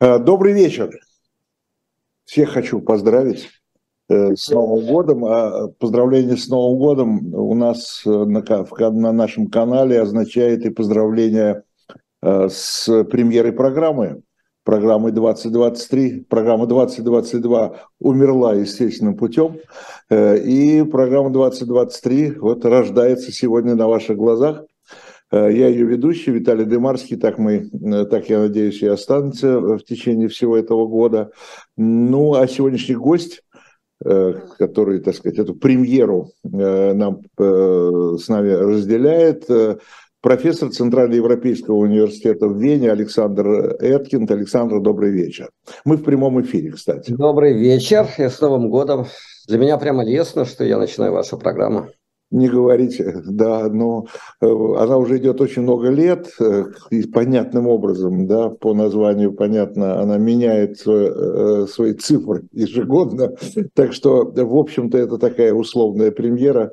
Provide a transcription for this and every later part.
Э, добрый вечер. Всех хочу поздравить э, с Новым годом. А поздравление с Новым годом у нас э, на, на нашем канале означает и поздравление с премьерой программы, программы 2023. Программа 2022 умерла естественным путем. И программа 2023 вот рождается сегодня на ваших глазах. Э, я ее ведущий, Виталий Демарский, так мы, э, так я надеюсь, и останется в течение всего этого года. Ну, а сегодняшний гость, э, который, так сказать, эту премьеру нам с нами разделяет, профессор Центральноевропейского университета в Вене Александр Эткинд. Александр, добрый вечер. Мы в прямом эфире, кстати. Добрый вечер и с Новым годом. Для меня прямо лестно, что я начинаю вашу программу не говорить, да, но э, она уже идет очень много лет, э, и понятным образом, да, по названию понятно, она меняет свои, э, цифры ежегодно, так что, в общем-то, это такая условная премьера,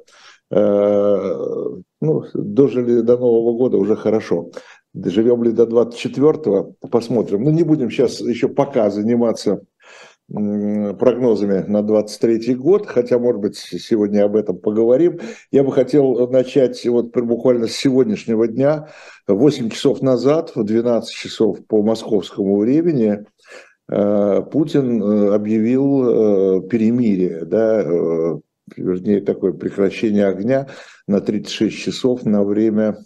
ну, дожили до Нового года уже хорошо. Доживем ли до 24-го, посмотрим. Ну, не будем сейчас еще пока заниматься прогнозами на 23 год, хотя, может быть, сегодня об этом поговорим. Я бы хотел начать вот буквально с сегодняшнего дня. 8 часов назад, в 12 часов по московскому времени, э, Путин э, объявил э, перемирие, да, вернее, такое прекращение огня на 36 часов на время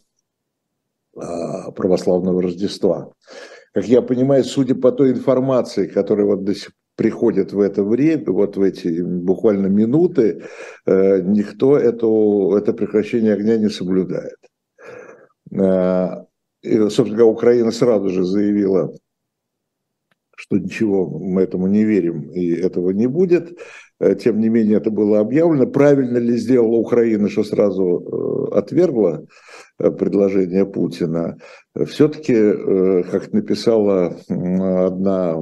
православного Рождества. Как я понимаю, судя по той информации, которая вот до сих приходят в это время, вот в эти буквально минуты, э, никто эту, это прекращение огня не соблюдает. Э, и, собственно говоря, Украина сразу же заявила, что ничего, мы этому не верим и этого не будет. Э, тем не менее, это было объявлено. Правильно ли сделала Украина, что сразу отвергла предложение Путина? Все-таки, как написала одна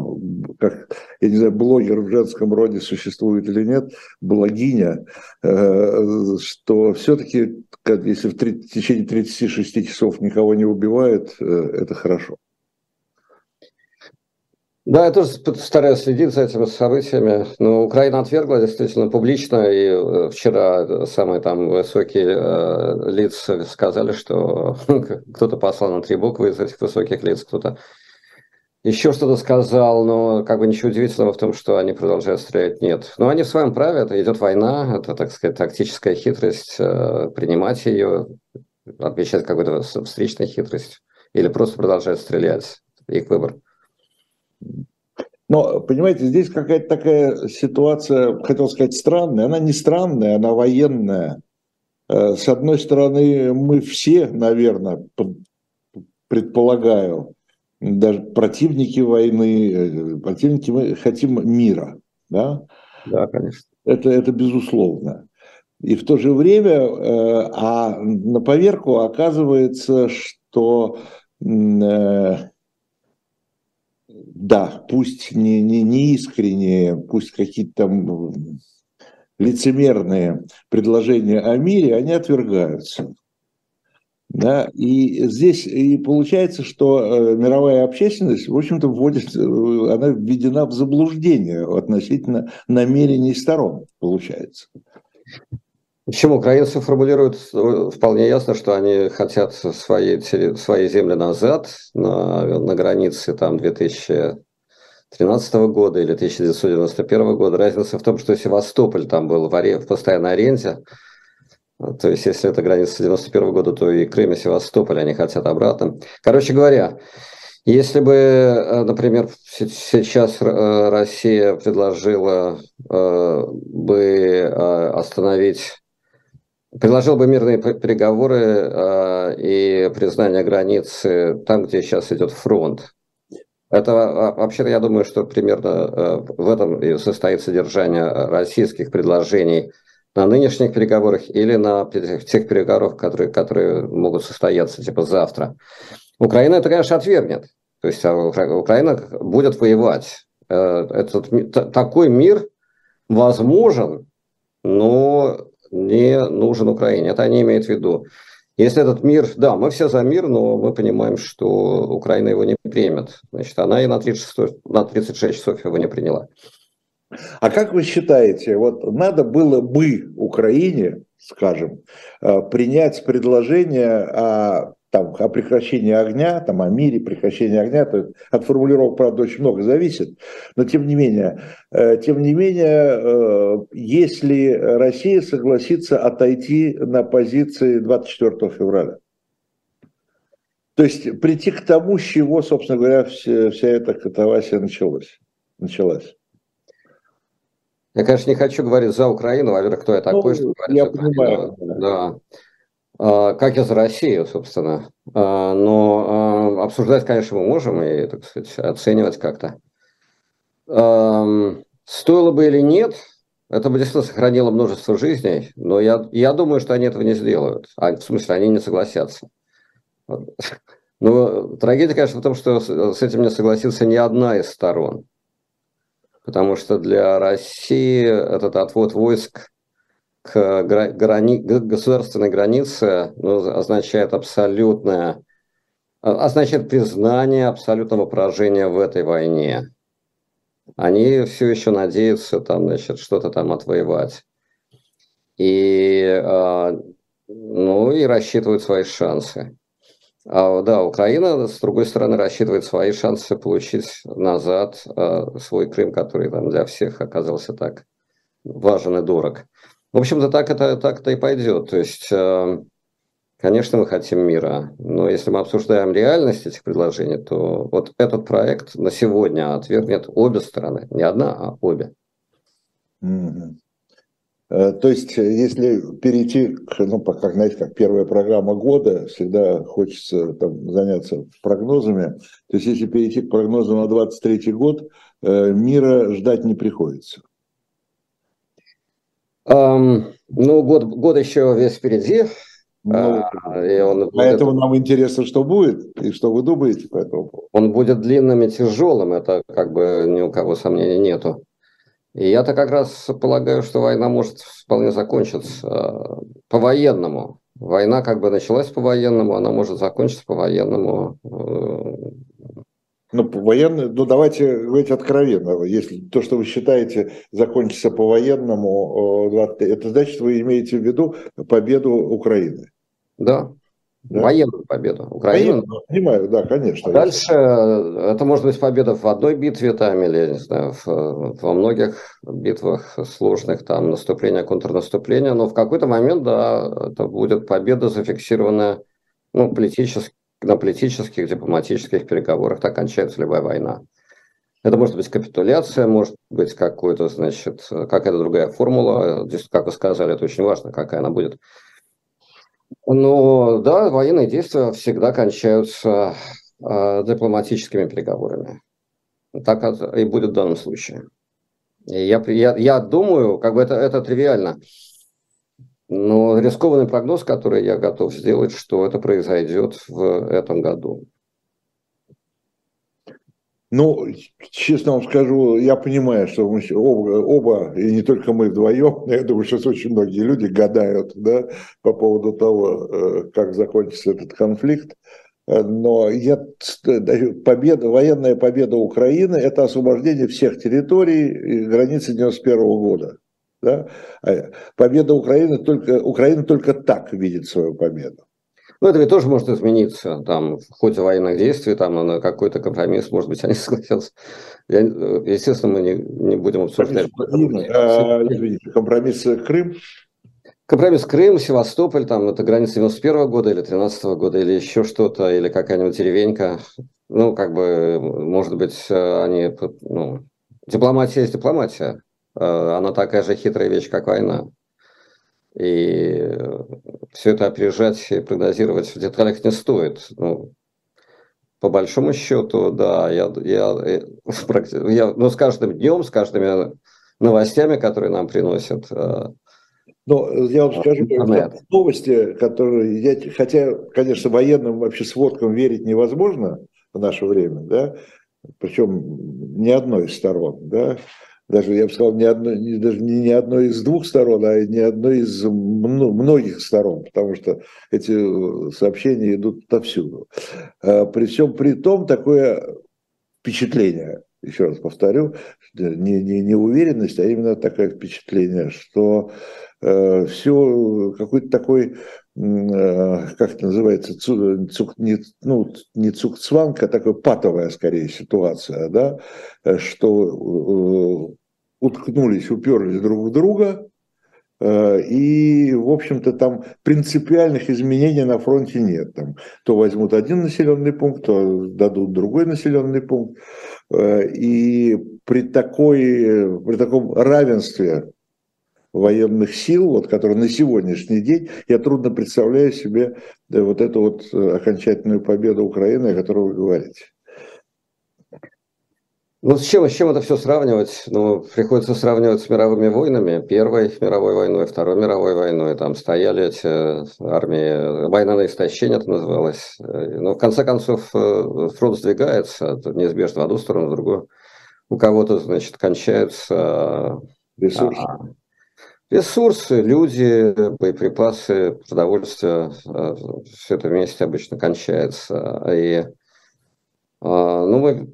как, я не знаю, блогер в женском роде существует или нет, блогиня, э, что все-таки, если в течение 36 часов никого не убивают, э, это хорошо. Да, я тоже стараюсь следить за этими событиями. Но Украина отвергла действительно публично, и э, вчера самые там высокие э, лица сказали, что кто-то послал на три буквы из этих высоких лиц, кто-то еще что-то сказал, но как бы ничего удивительного в том, что они продолжают стрелять, нет. Но они в своем праве, это идет война, это, так сказать, тактическая хитрость, э, принимать ее, отвечать какой-то встречной хитрость, или просто продолжать стрелять, их выбор. Но, понимаете, здесь какая-то такая ситуация, хотел сказать, странная. Она не странная, она военная. Э, с одной стороны, мы все, наверное, предполагаю, даже противники войны, э, противники мы хотим мира, да? Да, конечно. Это, это безусловно. И в то же время, э, а на поверку оказывается, что да, пусть не, не, не искренние, пусть какие-то там лицемерные предложения о мире, они отвергаются. Да, и здесь и получается, что э, мировая общественность, в общем-то, вводит, э, она введена в заблуждение относительно намерений сторон, получается. Почему? Украинцы формулируют э, вполне ясно, что они хотят свои, свои земли назад на, на границе там 2013 года или 1991 года. Разница в том, что Севастополь там был в, аре, в постоянной аренде, то есть, если это граница 91 года, то и Крым, и Севастополь они хотят обратно. Короче говоря, если бы, э, например, сейчас э, Россия предложила бы остановить, предложила бы мирные переговоры и признание границы там, где сейчас идет фронт, это вообще-то я думаю, что примерно в этом и состоит содержание российских предложений – на нынешних переговорах или на тех переговорах, которые, которые могут состояться типа завтра. Украина это, конечно, отвергнет. То есть а, Украина будет воевать. Э, этот, такой мир возможен, но не нужен Украине. Это они имеют в виду. Если этот мир, да, мы все за мир, но мы понимаем, что Украина его не примет. Значит, она и на 36, на 36 часов его не приняла. А как вы считаете, вот надо было бы Украине, скажем, э, принять предложение о там, о прекращении огня, там, о мире, прекращении огня, то от формулировок, правда, очень много зависит, но тем не менее, э, тем не менее, э, если Россия согласится отойти на позиции 24 февраля, то есть прийти к тому, с чего, собственно говоря, вся, вся эта катавасия началась. началась. Я, конечно, не хочу говорить за Украину, а кто я такой, ну, что говорить Я понимаю. Да. А, как и за Россию, собственно. А, но а, обсуждать, конечно, мы можем и, так сказать, оценивать как-то. Стоило бы или нет, это бы действительно сохранило множество жизней, но я, я думаю, что они этого не сделают. А, в смысле, они не согласятся. Но трагедия, конечно, в том, что с этим не согласится ни одна из сторон. Потому что для России этот отвод войск к грани... государственной границе ну, означает абсолютное, а, означает признание абсолютного поражения в этой войне. Они все еще надеются там, значит, что-то там отвоевать. И, а, ну, и рассчитывают свои шансы. А, да, Украина, с другой стороны, рассчитывает свои шансы получить назад а, свой Крым, который там для всех оказался так важен и дорог. В общем-то, так это так-то и пойдет. То есть, э, конечно, мы хотим мира, но если мы обсуждаем реальность этих предложений, то вот этот проект на сегодня отвергнет обе стороны, не одна, а обе. Mm-hmm. То есть, если перейти, к, ну, как, знаете, как первая программа года, всегда хочется там, заняться прогнозами. То есть, если перейти к прогнозам на 23 год, э, мира ждать не приходится. Um, ну, год, год еще весь впереди. Ну, а, и он поэтому будет, нам интересно, что будет, и что вы думаете по этому поводу. Он будет длинным и тяжелым, это как бы ни у кого сомнений нету. И я-то как раз полагаю, что война может вполне закончиться а, по-военному. Война как бы началась по-военному, она может закончиться по-военному э, ну, военный, ну давайте говорить откровенно, если то, что вы считаете, закончится по-военному, это значит, вы имеете в виду победу Украины. Да, да? военную победу. Украины. понимаю, да, конечно. Дальше э, это может быть победа в одной битве там, или, не знаю, в, во многих битвах сложных, там, наступление, контрнаступление, но в какой-то момент, да, это будет победа, зафиксированная ну, политически на политических, дипломатических переговорах. Так кончается любая война. Это может быть капитуляция, может быть какой-то, значит, какая-то другая формула. Здесь, как вы сказали, это очень важно, какая она будет. Но да, военные действия всегда кончаются э, дипломатическими переговорами. Так и будет в данном случае. Я, я, я думаю, как бы это, это тривиально. Но рискованный прогноз, который я готов сделать, что это произойдет в этом году. Ну, честно вам скажу, я понимаю, что мы оба, оба, и не только мы вдвоем, я думаю, сейчас очень многие люди гадают да, по поводу того, э, как закончится этот конфликт. Но я, победа, военная победа Украины – это освобождение всех территорий границы 91 года. Да? А победа Украины только, Украина только так видит свою победу. Ну, это ведь тоже может измениться. Там, в ходе военных действий, там, на какой-то компромисс, может быть, они согласятся. Я, естественно, мы не, не будем обсуждать. Компромисс, а, извините, компромисс Крым? Компромисс Крым, Севастополь, там, это граница 91 -го года или 13 -го года, или еще что-то, или какая-нибудь деревенька. Ну, как бы, может быть, они, ну, дипломатия есть дипломатия. Э, она такая же хитрая вещь, как война. И все это опережать и прогнозировать в деталях не стоит. Ну, по большому счету, да, я, я, э, я, ну, с каждым днем, с каждыми новостями, которые нам приносят. Э, Но я вам скажу, что новости, которые, я, хотя, конечно, военным вообще сводкам верить невозможно в наше время, да, причем ни одной из сторон, да, даже, я бы сказал, не одной, не, даже не, не одной из двух сторон, а не одной из многих сторон, потому что эти э, сообщения идут отовсюду. А при всем при том, такое впечатление, еще раз повторю, не, не, не уверенность, а именно такое впечатление, что э, все какой-то такой Э, как это называется, цук, не, ну, не цукцванг, а такая патовая скорее ситуация, да, э, что э, уткнулись, уперлись друг в друга, и, в общем-то, там принципиальных изменений на фронте нет. Там, то возьмут один населенный пункт, то дадут другой населенный пункт. И при, такой, при таком равенстве военных сил, вот, которые на сегодняшний день, я трудно представляю себе да, вот эту вот э, окончательную победу Украины, о которой вы говорите. Ну, с чем, с чем это все сравнивать? Ну, приходится сравнивать с мировыми войнами. Первой мировой войной, Второй мировой войной. Там стояли эти армии, война на истощение это называлось. Э, но в конце концов э, фронт сдвигается, неизбежно в одну сторону, в другую. У кого-то, значит, кончаются ресурсы. А, Ресурсы, люди, боеприпасы, продовольствие, э, все это вместе обычно кончается. И, а, ну, мы,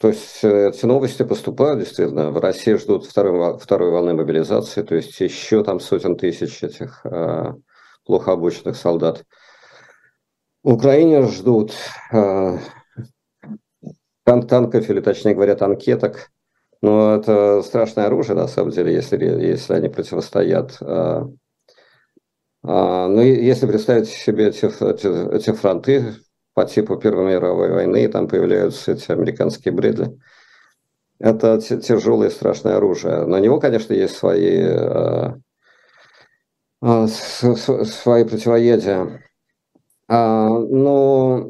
то есть э, эти новости поступают, действительно. В России ждут второй, второй волны мобилизации, то есть еще там сотен тысяч этих э, плохо обученных солдат. В Украине ждут танков, или точнее говоря, танкеток, но это страшное оружие, на самом деле, если, если они противостоят. А, а, ну, если представить себе эти, эти, эти фронты по типу Первой мировой войны, там появляются эти американские бредли. Это тяжелое и страшное оружие. На него, конечно, есть свои, а, свои противоядия. Но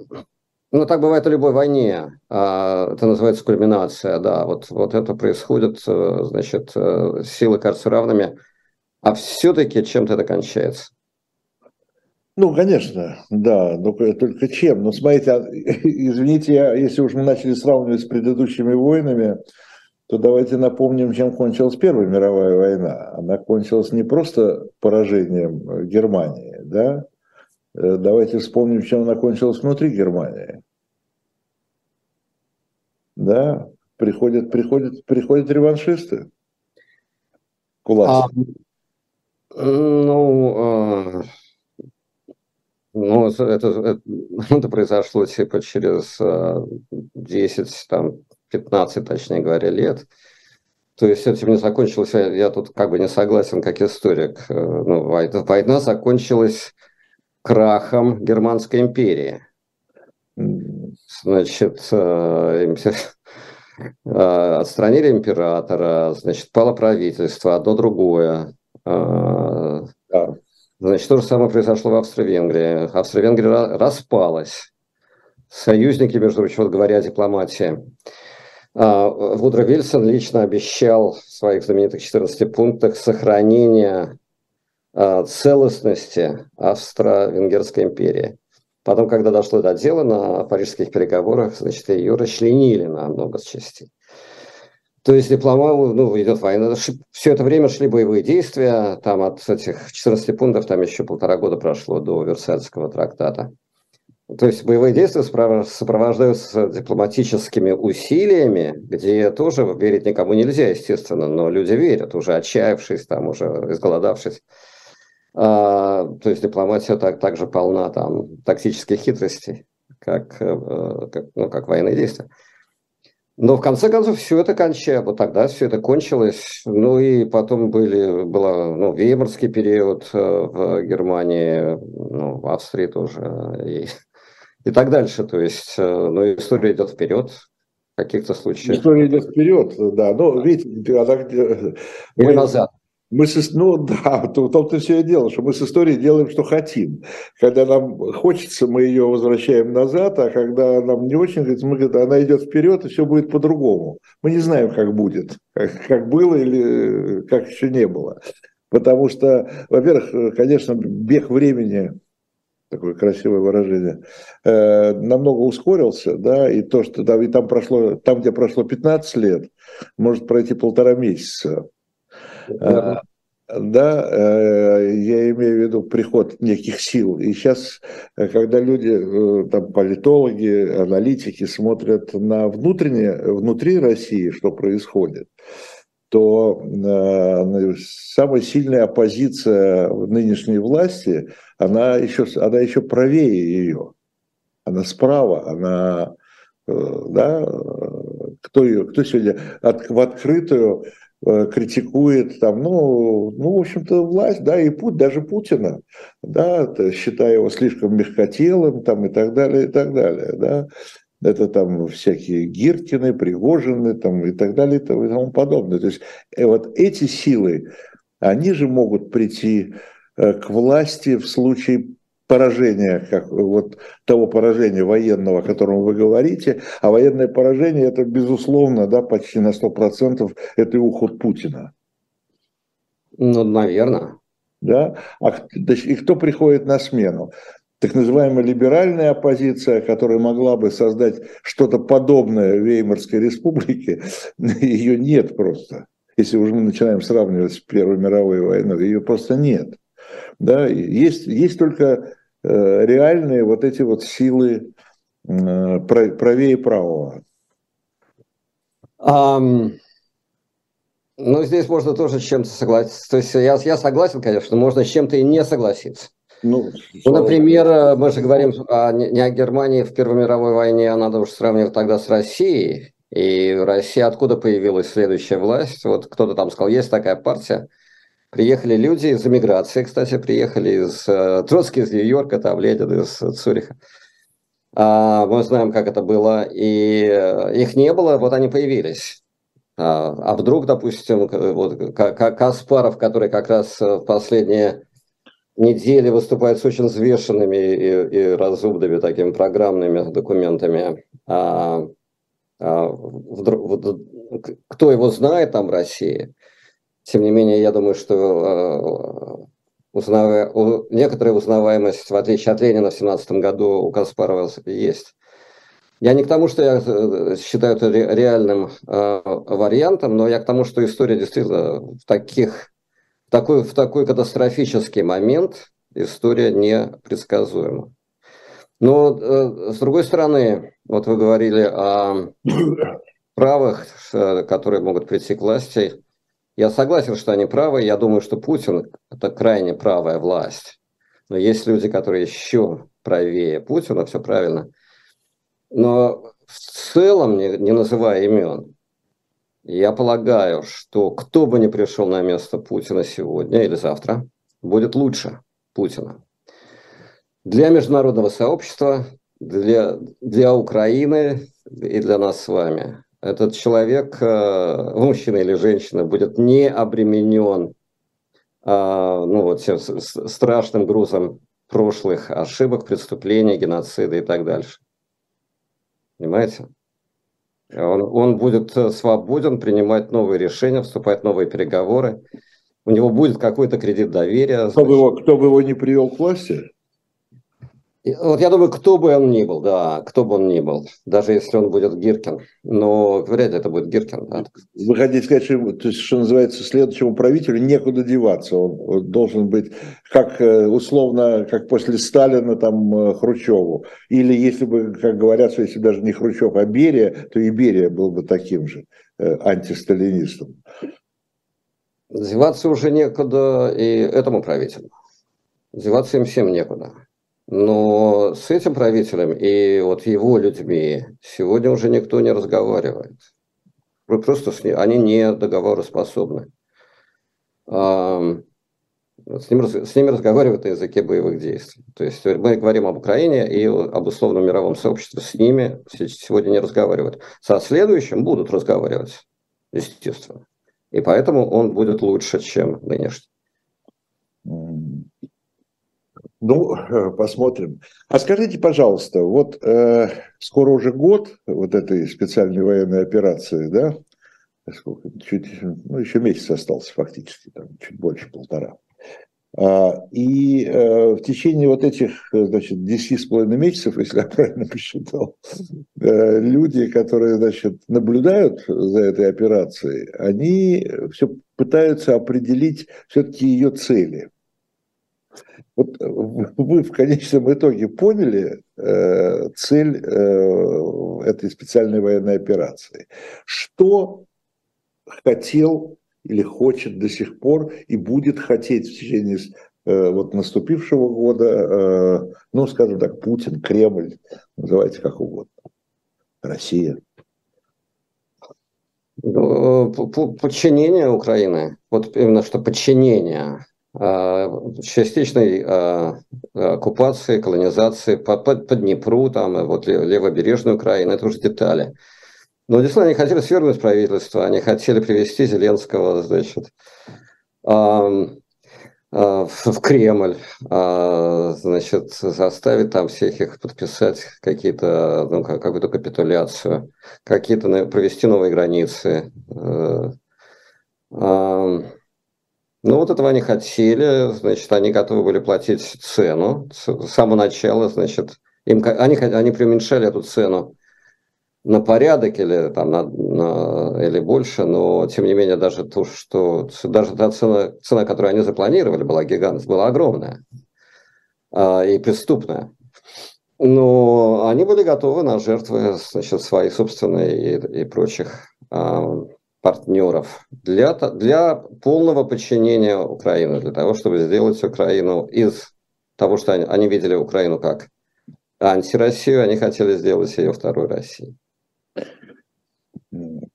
ну, так бывает в любой войне. А, это называется кульминация, да. Вот, вот это происходит, э, значит, э, силы кажутся равными, а все-таки чем-то это кончается. Ну, конечно, да, только, только чем? Ну, смотрите, а, извините, если уж мы начали сравнивать с предыдущими войнами, то давайте напомним, чем кончилась Первая мировая война. Она кончилась не просто поражением Германии, да, Э, давайте вспомним, чем она кончилась внутри Германии. Да, приходят, приходят, приходят реваншисты. А, ну, а, ну, это, это, это произошло типа через 10, а, там, 15, точнее говоря, лет. То есть этим не закончилось, я, я тут как бы не согласен как историк. Э, ну, война, война закончилась крахом Германской империи. Значит, э, э, отстранили императора, значит, пало правительство, одно другое. Э, значит, то же самое произошло в Австро-Венгрии. Австро-Венгрия распалась. Союзники, между прочим, вот говоря о дипломатии. Вудро Вильсон лично обещал в своих знаменитых 14 пунктах сохранение целостности Австро-Венгерской империи. Потом, когда дошло до дела на парижских переговорах, значит, ее расчленили на много частей. То есть дипломат, ну, идет война. Все это время шли боевые действия. Там от этих 14 пунктов там еще полтора года прошло до Версальского трактата. То есть боевые действия сопровождаются дипломатическими усилиями, где тоже верить никому нельзя, естественно, но люди верят, уже отчаявшись, там, уже изголодавшись. А, то есть дипломатия так, также полна там тактических хитростей, как, э, как, ну, как военные действия. Но в конце концов все это кончалось, вот тогда все это кончилось. Ну и потом были, был ну, Веймарский период э, в Германии, ну, в Австрии тоже и, и так дальше. То есть, э, ну, история идет вперед в каких-то случаях. История идет вперед, да. Но видите, она... Или назад. Мы с, ну да, в том-то все и дело, что мы с историей делаем, что хотим. Когда нам хочется, мы ее возвращаем назад, а когда нам не очень, мы говорим, она идет вперед, и все будет по-другому. Мы не знаем, как будет, как, как было или как еще не было. Потому что, во-первых, конечно, бег времени такое красивое выражение, э, намного ускорился, да, и то, что да, и там прошло, там, где прошло 15 лет, может пройти полтора месяца. Да. Да, э, я имею в виду приход неких сил. И сейчас, э, когда люди, э, там, политологи, аналитики смотрят на внутреннее, внутри России, что происходит, то э, самая сильная оппозиция нынешней власти, она еще, она еще правее ее. Она справа, она, э, да, кто, ее, кто сегодня от, в открытую Э, критикует там, ну, ну, в общем-то, власть, да, и путь, даже Путина, да, считая его слишком мягкотелым, там, и так далее, и так далее, да. Это там всякие Гиркины, Пригожины, там, и так далее, и тому подобное. То есть э, вот эти силы, они же могут прийти э, к власти в случае поражения, как вот того поражения военного, о котором вы говорите, а военное поражение это безусловно, да, почти на 100% это и уход Путина. Ну, наверное. Да? А, и кто приходит на смену? Так называемая либеральная оппозиция, которая могла бы создать что-то подобное Веймарской республике, ее нет просто. Если уже мы начинаем сравнивать с Первой мировой войной, ее просто нет. Да? Есть, есть только реальные вот эти вот силы правее правого? Um, ну, здесь можно тоже с чем-то согласиться. То есть я, я согласен, конечно, можно с чем-то и не согласиться. Ну, ну, например, мы же говорим о, не о Германии в Первой мировой войне, а надо уж сравнивать тогда с Россией. И Россия, откуда появилась следующая власть? Вот кто-то там сказал, есть такая партия, Приехали люди из эмиграции, кстати, приехали из э, Троцкий из Нью-Йорка, там Ленин из Цюриха. А, мы знаем, как это было, и э, их не было, вот они появились. А, а вдруг, допустим, вот Каспаров, который как раз в последние недели выступает с очень взвешенными и, и разумными такими программными документами, а, а, вдруг, кто его знает там в России – тем не менее, я думаю, что э, узнавая, некоторая узнаваемость, в отличие от Ленина в 17 году, у Каспарова есть. Я не к тому, что я э, считаю это реальным э, вариантом, но я к тому, что история действительно в, таких, в, такой, в такой катастрофический момент история непредсказуема. Но, с другой стороны, вот вы говорили о правых, которые могут прийти к власти. Я согласен, что они правы. Я думаю, что Путин – это крайне правая власть. Но есть люди, которые еще правее Путина, все правильно. Но в целом, не, не называя имен, я полагаю, что кто бы ни пришел на место Путина сегодня или завтра, будет лучше Путина. Для международного сообщества, для, для Украины и для нас с вами этот человек, э, мужчина или женщина, будет не обременен а, ну, вот, страшным грузом прошлых ошибок, преступлений, геноцида и так дальше. Понимаете? Он, он будет э, свободен принимать новые решения, вступать в новые переговоры. У него будет какой-то кредит доверия. Кто, бы его, кто бы его не привел к власти? Вот я думаю, кто бы он ни был, да, кто бы он ни был, даже если он будет Гиркин, но вряд ли это будет Гиркин. Да. Вы хотите сказать, что, то есть, что называется, следующему правителю некуда деваться, он, он должен быть как э, условно, как после Сталина там э, Хрущеву, или если бы, как говорят, что если даже не Хрущев, а Берия, то и Берия был бы таким же э, антисталинистом. Деваться уже некуда и этому правителю. Деваться им всем некуда. Но с этим правителем и вот его людьми сегодня уже никто не разговаривает. Просто с ним, они не договороспособны. С, ним, с ними разговаривают на языке боевых действий. То есть мы говорим об Украине и об условном мировом сообществе. С ними сегодня не разговаривают. Со следующим будут разговаривать, естественно. И поэтому он будет лучше, чем нынешний. Ну, посмотрим. А скажите, пожалуйста, вот э, скоро уже год вот этой специальной военной операции, да? Сколько? Чуть, ну, еще месяц остался фактически, там, чуть больше полтора. А, и э, в течение вот этих, значит, 10 с половиной месяцев, если я правильно посчитал, э, люди, которые, значит, наблюдают за этой операцией, они все пытаются определить все-таки ее цели. Вот вы в конечном итоге поняли э, цель этой специальной военной операции. Что хотел или хочет до сих пор и будет хотеть в течение э, вот наступившего года, э, ну, скажем так, Путин, Кремль, называйте как угодно, Россия. Ну, подчинение Украины, вот именно что подчинение э, частичной оккупации, колонизации по, по, по Днепру, там, вот левобережной Украины, это уже детали. Но действительно, они хотели свергнуть правительство, они хотели привести Зеленского, значит, в Кремль, а, значит, заставить там всех их подписать какие-то, ну, какую-то капитуляцию, какие-то провести новые границы. Ну, вот этого они хотели, значит, они готовы были платить цену с самого начала, значит, им, они, они преуменьшали эту цену на порядок или, там, на, на, или больше, но тем не менее даже то, что даже та цена, цена, которую они запланировали, была гигантская, была огромная а, и преступная. Но они были готовы на жертвы значит, своих собственные и, и прочих а, партнеров для, для полного подчинения Украины, для того, чтобы сделать Украину из того, что они, они видели Украину как антироссию, они хотели сделать ее второй Россией.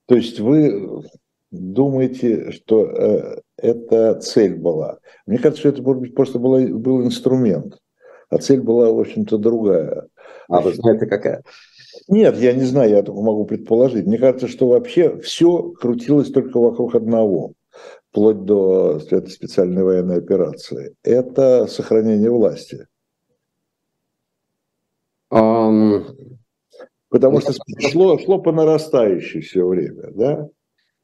То есть вы думаете, что э, это цель была? Мне кажется, что это, может быть, просто была, был инструмент, а цель была, в общем-то, другая. А вы знаете, какая? Нет, я не знаю, я только могу предположить. Мне кажется, что вообще все крутилось только вокруг одного, вплоть до специальной военной операции. Это сохранение власти. Um, Потому что шло, шло по нарастающей все время, да?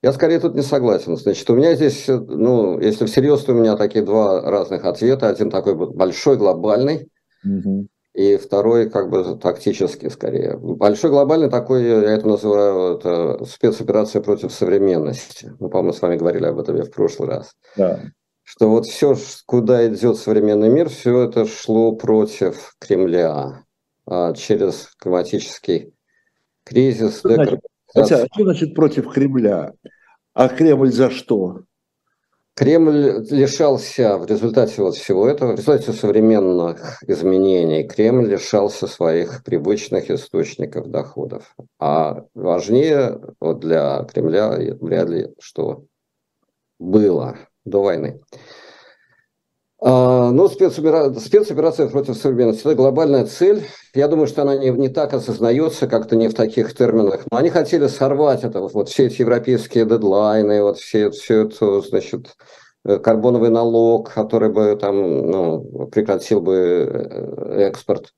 Я скорее тут не согласен. Значит, у меня здесь, ну, если всерьез, то у меня такие два разных ответа. Один такой большой, глобальный, угу. И второй как бы тактический скорее. Большой, глобальный такой, я это называю, это спецоперация против современности. Мы, по-моему, с вами говорили об этом я в прошлый раз. Да. Что вот все, куда идет современный мир, все это шло против Кремля а, через климатический кризис. Что значит, хотя, что значит против Кремля? А Кремль за что? Кремль лишался в результате вот всего этого, в результате современных изменений, Кремль лишался своих привычных источников доходов. А важнее вот для Кремля вряд ли что было до войны. А, ну, спецоперация, спецоперация против современности – это глобальная цель. Я думаю, что она не, не так осознается, как-то не в таких терминах. Но они хотели сорвать это, вот все эти европейские дедлайны, вот все, все это, значит, э, карбоновый налог, который бы там, ну, прекратил бы э, экспорт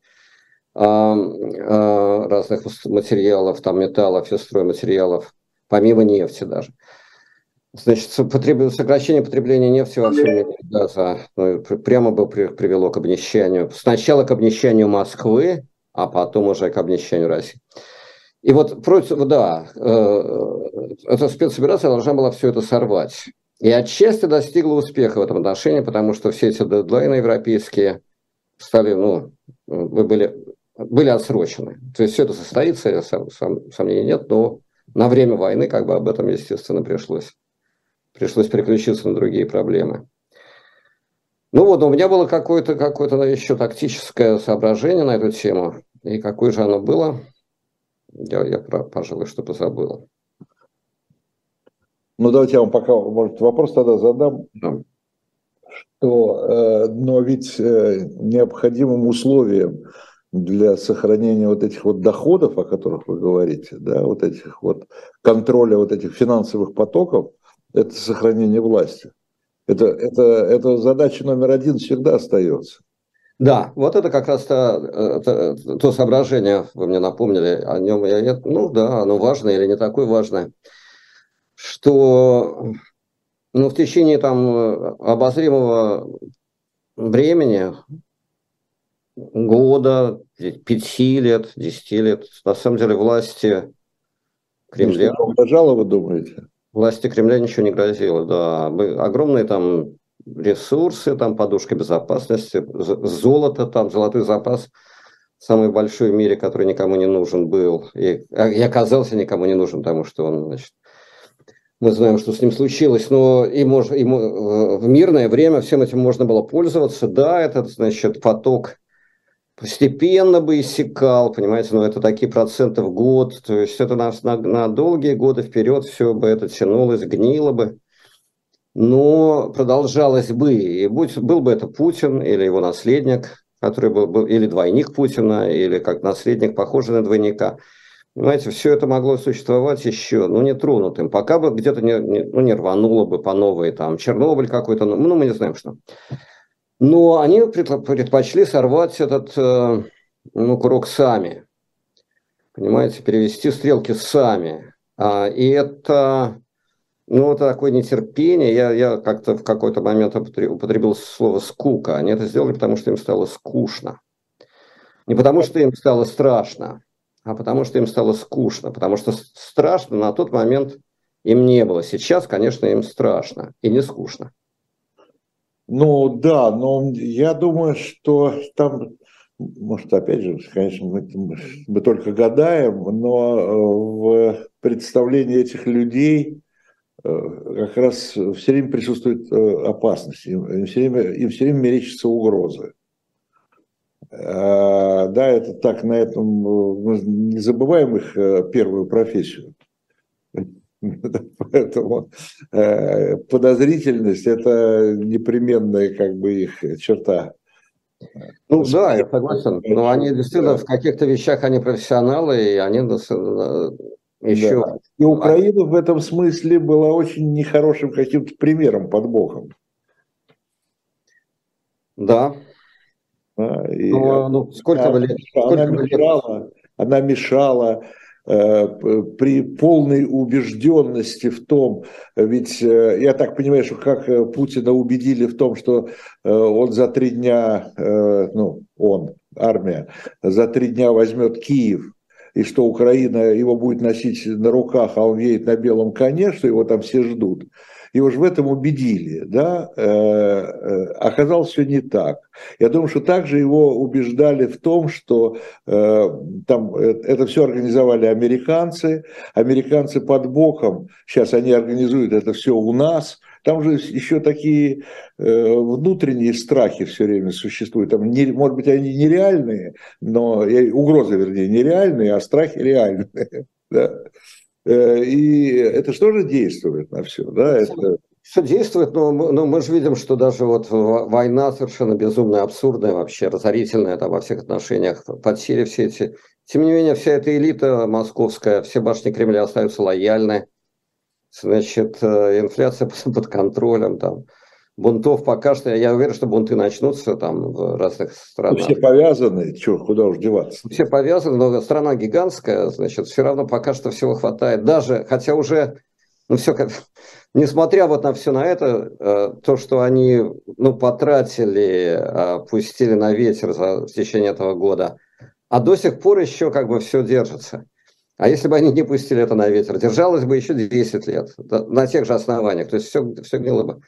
а, а, разных материалов, там, металлов и стройматериалов, помимо нефти даже. Значит, сокращение потребления нефти во всем мире газа ну, прямо бы привело к обнищанию. Сначала к обнищанию Москвы, а потом уже к обнищанию России. И вот против, да, э, эта спецоперация должна была все это сорвать. И отчасти достигла успеха в этом отношении, потому что все эти дедлайны европейские стали, ну, были, были отсрочены. То есть все это состоится, сом, сом, сомнений нет, но на время войны как бы об этом, естественно, пришлось пришлось переключиться на другие проблемы. Ну вот, у меня было какое-то какое еще тактическое соображение на эту тему. И какое же оно было, я, я пожалуй, что позабыл. Ну, давайте я вам пока, может, вопрос тогда задам. Да. Что, э, но ведь э, необходимым условием для сохранения вот этих вот доходов, о которых вы говорите, да, вот этих вот контроля вот этих финансовых потоков – это сохранение власти. Это, это, это задача номер один всегда остается. Да, вот это как раз то, то, то соображение, вы мне напомнили о нем. Я, ну да, оно важное или не такое важное, что ну, в течение там обозримого времени, года, пяти лет, десяти лет, на самом деле власти Кремля... Угрожало, вы думаете? Власти Кремля ничего не грозило, да. Огромные там ресурсы, там подушка безопасности, золото, там золотой запас самый большой в мире, который никому не нужен был. И, а, и оказался никому не нужен, потому что он, значит, мы знаем, что с ним случилось, но и, мож, и в мирное время всем этим можно было пользоваться. Да, этот, значит, поток постепенно бы иссякал, понимаете, но это такие проценты в год, то есть это на, на, на долгие годы вперед все бы это тянулось, гнило бы, но продолжалось бы, и будь, был бы это Путин или его наследник, который был, был или двойник Путина, или как наследник, похожий на двойника, Понимаете, все это могло существовать еще, ну, нетронутым, пока бы где-то не, не, ну, не рвануло бы по новой, там, Чернобыль какой-то, ну, ну мы не знаем, что. Но они предпочли сорвать этот э, ну, курок сами. Понимаете, перевести стрелки сами. А, и это, ну, это такое нетерпение. Я, я как-то в какой-то момент употребил слово «скука». Они это сделали, потому что им стало скучно. Не потому, что им стало страшно, а потому, что им стало скучно. Потому что страшно на тот момент им не было. Сейчас, конечно, им страшно и не скучно. Ну да, но я думаю, что там, может, опять же, конечно, мы, мы только гадаем, но э, в представлении этих людей э, как раз все время присутствует э, опасность, им все время, им все время мерещатся угрозы. Да, это так, на этом мы не забываем их первую профессию. Поэтому э, подозрительность – это непременная как бы их черта. Ну да, я согласен. Но они действительно в каких-то вещах они профессионалы, и они еще... Да. И Украина в этом смысле была очень нехорошим каким-то примером под боком. Да. А, и ну, ну, сколько она, лет? Сколько она, мешала, она мешала при полной убежденности в том, ведь э, я так понимаю, что как э, Путина убедили в том, что он за три дня, ну, он, армия, за три дня возьмет Киев, и что Украина его будет носить на руках, а он едет на белом коне, что его там все ждут его же в этом убедили, да, э, э, оказалось все не так. Я думаю, что также его убеждали в том, что э, там это все организовали американцы, американцы под боком, сейчас они организуют это все у нас, там же еще такие внутренние страхи все время существуют. Там не, может быть, они нереальные, но угрозы, вернее, нереальные, а страхи реальные. Да? Э, и это же действует на все? Да? Это... Все действует, но, но мы же видим, что даже вот война совершенно безумная, абсурдная, вообще разорительная там, во всех отношениях, подсели все эти... Тем не менее, вся эта элита московская, все башни Кремля остаются лояльны. Значит, э, инфляция под контролем, там, бунтов пока что, я уверен, что бунты начнутся там в разных странах. Все повязаны, что, куда уж деваться. Все повязаны, но страна гигантская, значит, все равно пока что всего хватает. Даже, хотя уже, ну все, как, несмотря вот на все на это, э, то, что они, ну, потратили, э, пустили на ветер за, в течение этого года, а до сих пор еще как бы все держится. А если бы они не пустили это на ветер, держалось бы еще 10 лет на тех же основаниях, то есть все, все гнило бы.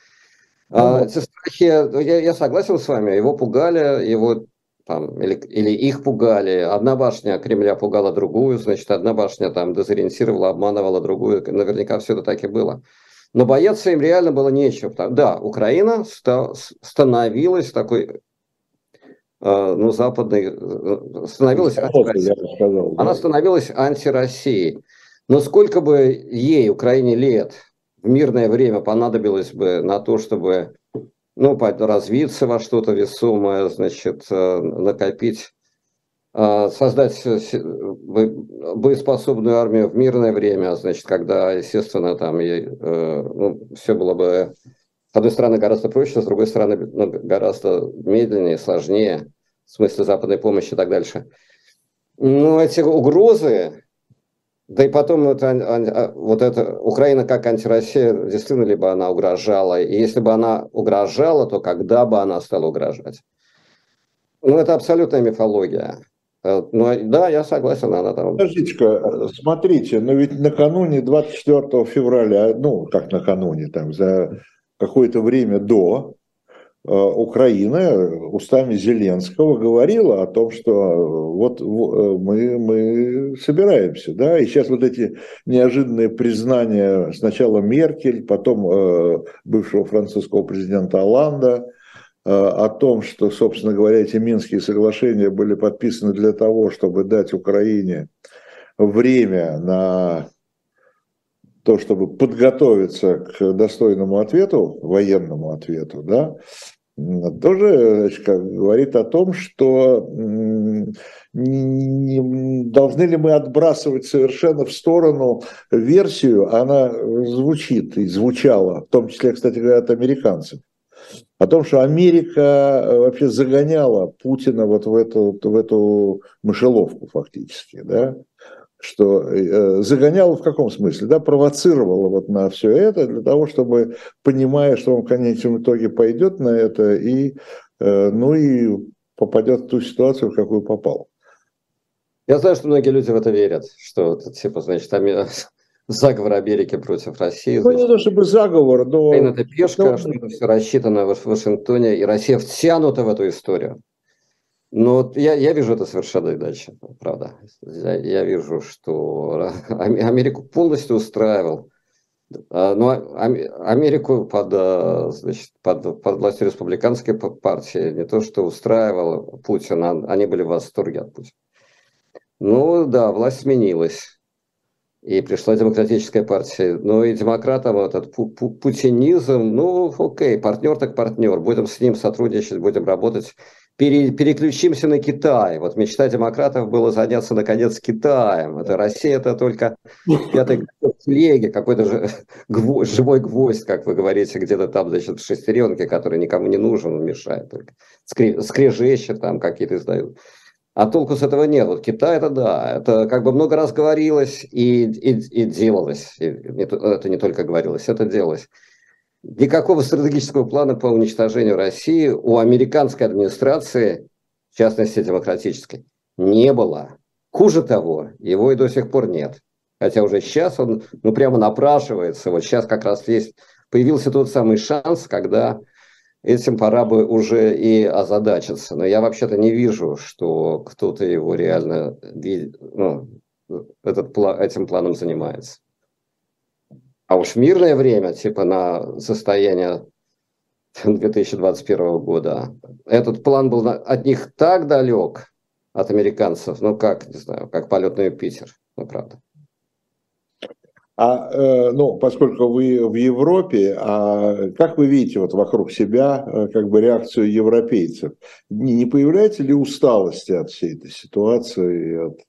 А, эти страхи, ну, я, я согласен с вами, его пугали, его там, или, или их пугали. Одна башня Кремля пугала другую, значит, одна башня там дезориентировала, обманывала другую. Наверняка все это так и было. Но бояться им реально было нечего. Да, Украина становилась такой, а, ну, западной, становилась антироссией. Она становилась антироссией. Но сколько бы ей, Украине, лет, мирное время понадобилось бы на то, чтобы ну, развиться во что-то весомое, значит, э, накопить, э, создать боеспособную армию в мирное время, значит, когда, естественно, там э, ну, все было бы, с одной стороны, гораздо проще, с другой стороны, ну, гораздо медленнее, сложнее, в смысле западной помощи и так дальше. Но эти угрозы, Да и потом это, а, вот это Украина как антироссия, действительно, либо она угрожала. И если бы она угрожала, то когда бы она стала угрожать? Ну, это абсолютная мифология. Э, ну, да, я согласен, она там... Подождите-ка, смотрите, но ведь накануне 24 февраля, ну, как накануне, там, за какое-то время до, Э, Украина устами Зеленского говорила о том, что э, вот э, мы, мы собираемся, да, и сейчас вот эти неожиданные признания сначала Меркель, потом бывшего французского президента Оланда, о том, что, собственно говоря, эти Минские соглашения были подписаны для того, чтобы дать Украине время на то, чтобы подготовиться к достойному ответу, военному ответу, да, тоже говорит о том, что не, должны ли мы отбрасывать совершенно в сторону версию, она звучит и звучала, в том числе, кстати говоря, от американцев, о том, что Америка э, вообще загоняла Путина вот в эту, в эту мышеловку фактически, да, что э, загоняла в каком смысле, да, провоцировала вот на все это для того, чтобы, понимая, что он в конечном итоге пойдет на это и, э, ну и попадет в ту ситуацию, в какую попал. Я знаю, что многие люди в это верят, что это типа, значит, заговор Америки против России. Ну, не то чтобы заговор, но... Это пешка, но... что это все рассчитано в Вашингтоне, и Россия втянута в эту историю. Ну, я, я вижу это совершенно иначе, правда. Я, я вижу, что Америку полностью устраивал. А, но Америку под, а, значит, под, под властью республиканской партии не то, что устраивал Путин, а они были в восторге от Путина. Ну да, власть сменилась. И пришла демократическая партия. Ну и демократам этот пу пу путинизм, ну окей, партнер так партнер. Будем с ним сотрудничать, будем работать пере, переключимся на Китай. Вот мечта демократов было заняться, наконец, Китаем. Это Россия, это только пятый флеге, какой-то же гвоздь, живой гвоздь, как вы говорите, где-то там, значит, в шестеренке, который никому не нужен, он мешает только. Там какие-то издают. А толку с этого нет. Вот Китай это да, это как бы много раз говорилось и, и, и делалось. И это не только говорилось, это делалось. Никакого стратегического плана по уничтожению России у американской администрации, в частности демократической, не было. Хуже того, его и до сих пор нет. Хотя уже сейчас он ну, прямо напрашивается. Вот сейчас как раз есть, появился тот самый шанс, когда этим пора бы уже и озадачиться. Но я вообще-то не вижу, что кто-то его реально ну, этот, этим планом занимается. А уж в мирное время, типа на состояние 2021 года, этот план был от них так далек, от американцев, ну как, не знаю, как полет на Юпитер, ну правда. А, э, ну, поскольку вы в Европе, а как вы видите вот вокруг себя э, как бы реакцию европейцев? Не, не появляется ли усталости от всей этой ситуации, от